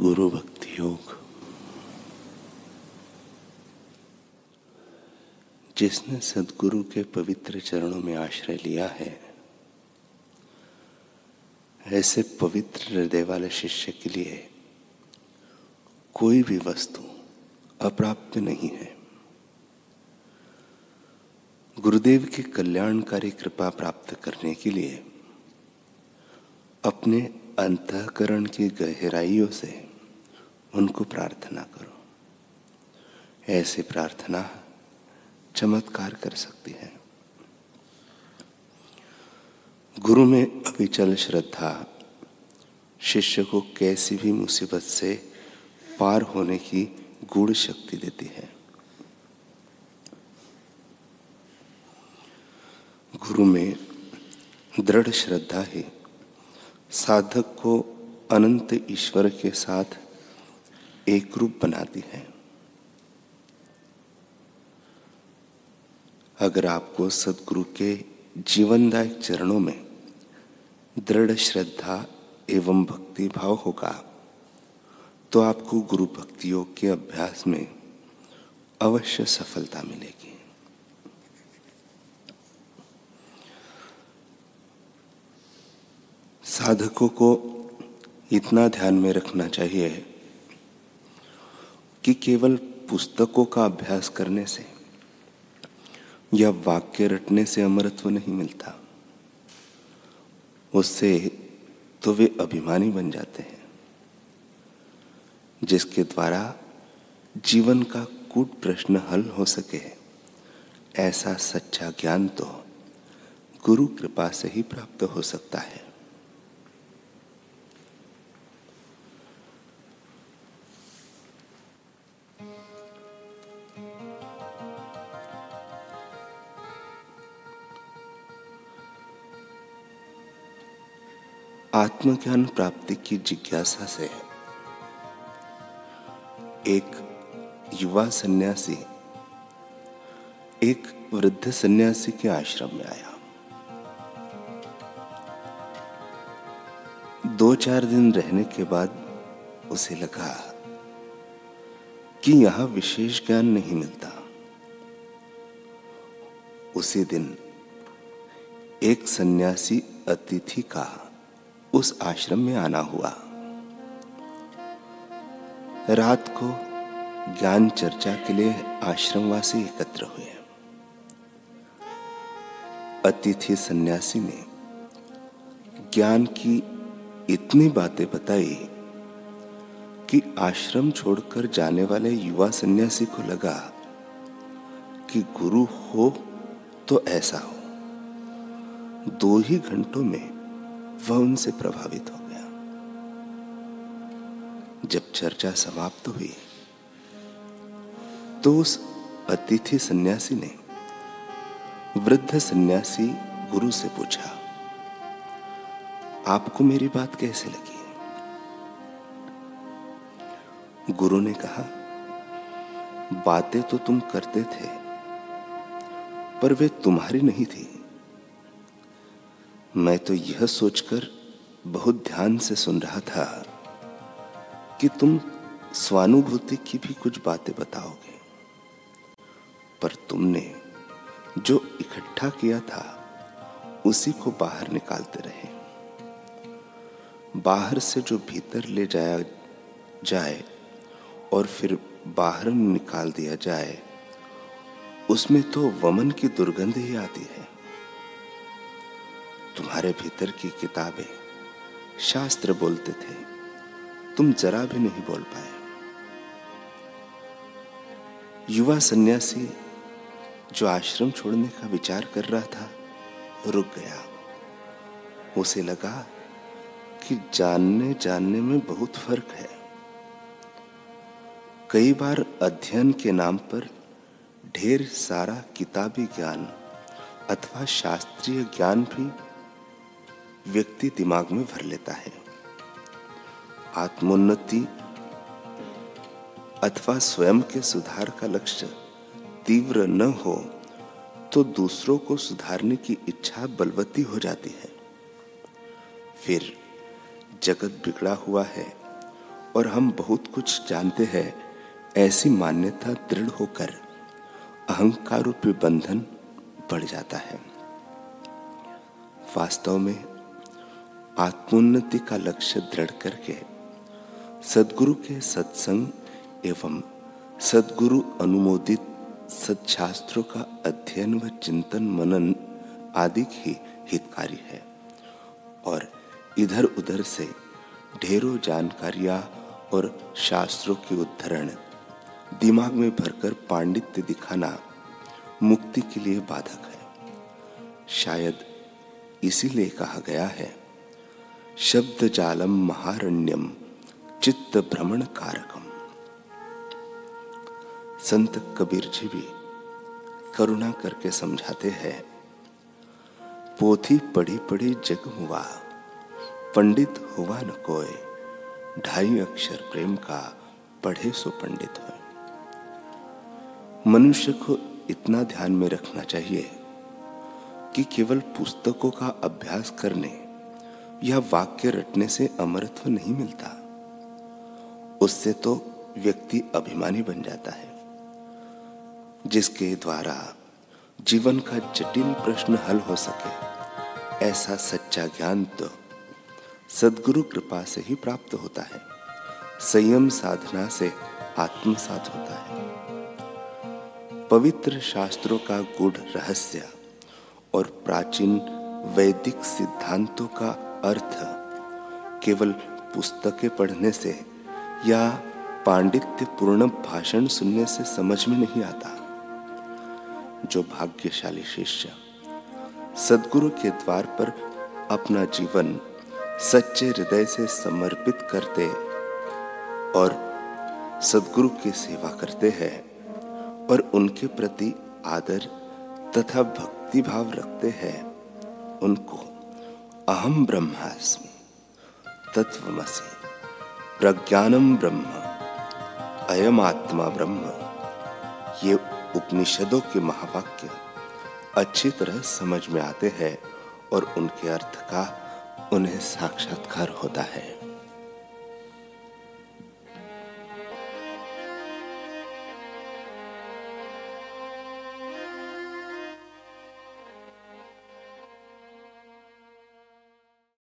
गुरु भक्ति योग जिसने सदगुरु के पवित्र चरणों में आश्रय लिया है, ऐसे पवित्र हृदय वाले शिष्य के लिए कोई भी वस्तु अप्राप्त नहीं है। गुरुदेव की कल्याणकारी कृपा प्राप्त करने के लिए, अपने अंतकरण की गहराइयों से उनको प्रार्थना करो। ऐसे प्रार्थना चमत्कार कर सकती है। गुरु में अविचल श्रद्धा, शिष्य को कैसी भी मुसीबत से पार होने की गूढ़ शक्ति देती है। गुरु में दृढ़ श्रद्धा ही साधक को अनंत ईश्वर के साथ एक रूप बनाती है। अगर आपको सदगुरु के जीवनदायक चरणों में दृढ़ श्रद्धा एवं भक्ति भाव होगा तो आपको गुरु भक्ति योग के अभ्यास में अवश्य सफलता मिलेगी। साधकों को इतना ध्यान में रखना चाहिए कि केवल पुस्तकों का अभ्यास करने से या वाक्य रटने से अमरत्व नहीं मिलता। उससे तो वे अभिमानी बन जाते हैं, जिसके द्वारा जीवन का कूट प्रश्न हल हो सके। ऐसा सच्चा ज्ञान तो गुरु कृपा से ही प्राप्त हो सकता है। आत्मज्ञान प्राप्ति की जिज्ञासा से एक युवा सन्यासी, एक वृद्ध सन्यासी के आश्रम में आया। दो चार दिन रहने के बाद उसे लगा कि यहाँ विशेष ज्ञान नहीं मिलता। उसी दिन एक सन्यासी अतिथि का उस आश्रम में आना हुआ। रात को ज्ञान चर्चा के लिए आश्रमवासी एकत्र हुए। अतिथि सन्यासी ने ज्ञान की इतनी बातें बताई कि आश्रम छोड़कर जाने वाले युवा सन्यासी को लगा कि गुरु हो तो ऐसा हो। दो ही घंटों में वह उनसे प्रभावित हो गया। जब चर्चा समाप्त हुई तो उस अतिथि सन्यासी ने वृद्ध सन्यासी गुरु से पूछा, आपको मेरी बात कैसे लगी? गुरु ने कहा, बातें तो तुम करते थे, पर वे तुम्हारी नहीं थी। मैं तो यह सोचकर बहुत ध्यान से सुन रहा था कि तुम स्वानुभूति की भी कुछ बातें बताओगे। पर तुमने जो इकट्ठा किया था, उसी को बाहर निकालते रहे। बाहर से जो भीतर ले जाया जाए और फिर बाहर निकाल दिया जाए, उसमें तो वमन की दुर्गंध ही आती है। तुम्हारे भीतर की किताबें शास्त्र बोलते थे। तुम जरा भी नहीं बोल पाए। युवा सन्यासी जो आश्रम छोड़ने का विचार कर रहा था, रुक गया। उसे लगा कि जानने जानने में बहुत फ़र्क है। कई बार अध्ययन के नाम पर ढेर सारा किताबी ज्ञान अथवा शास्त्रीय ज्ञान भी व्यक्ति दिमाग में भर लेता है। आत्मोन्नति अथवा स्वयं के सुधार का लक्ष्य तीव्र न हो तो दूसरों को सुधारने की इच्छा बलवती हो जाती है। फिर जगत बिगड़ा हुआ है और हम बहुत कुछ जानते हैं, ऐसी मान्यता दृढ़ होकर अहंकार रूपी बंधन बढ़ जाता है। वास्तव में आत्मोन्नति का लक्ष्य दृढ़ करके सदगुरु के सत्संग एवं सदगुरु अनुमोदित सदशास्त्रों का अध्ययन व चिंतन मनन आदि ही हितकारी है। और इधर उधर से ढेरों जानकारियाँ और शास्त्रों के उद्धरण, दिमाग में भरकर पांडित्य दिखाना मुक्ति के लिए बाधक है। शायद इसीलिए कहा गया है शब्द जालम महारण्यम चित्त भ्रमण कारकम संत कबीर जी भी करुणा करके समझाते हैं, पोथी पढ़ी पढ़ी जग हुआ, पंडित हुआ न कोय ढाई अक्षर प्रेम का पढ़े सो पंडित हो। मनुष्य को इतना ध्यान में रखना चाहिए कि केवल पुस्तकों का अभ्यास करने या वाक्य रटने से अमरत्व नहीं मिलता। उससे तो व्यक्ति अभिमानी बन जाता है। जिसके द्वारा जीवन का जटिल प्रश्न हल हो सके, ऐसा सच्चा ज्ञान तो सदगुरु कृपा से ही प्राप्त होता है। संयम साधना से आत्मसात होता है। पवित्र शास्त्रों का गुढ़ रहस्य और प्राचीन वैदिक सिद्धांतों का अर्थ केवल पुस्तकें पढ़ने से या पांडित्य पूर्ण भाषण सुनने से समझ में नहीं आता। जो भाग्यशाली शिष्य सदगुरु के द्वार पर अपना जीवन सच्चे हृदय से समर्पित करते और सदगुरु की सेवा करते हैं और उनके प्रति आदर तथा भक्ति भाव रखते हैं, उनको अहम ब्रह्मास्मि तत्वमसि प्रज्ञानम ब्रह्म। अयम आत्मा ब्रह्म। ये उपनिषदों के महावाक्य अच्छी तरह समझ में आते हैं और उनके अर्थ का उन्हें साक्षात्कार होता है।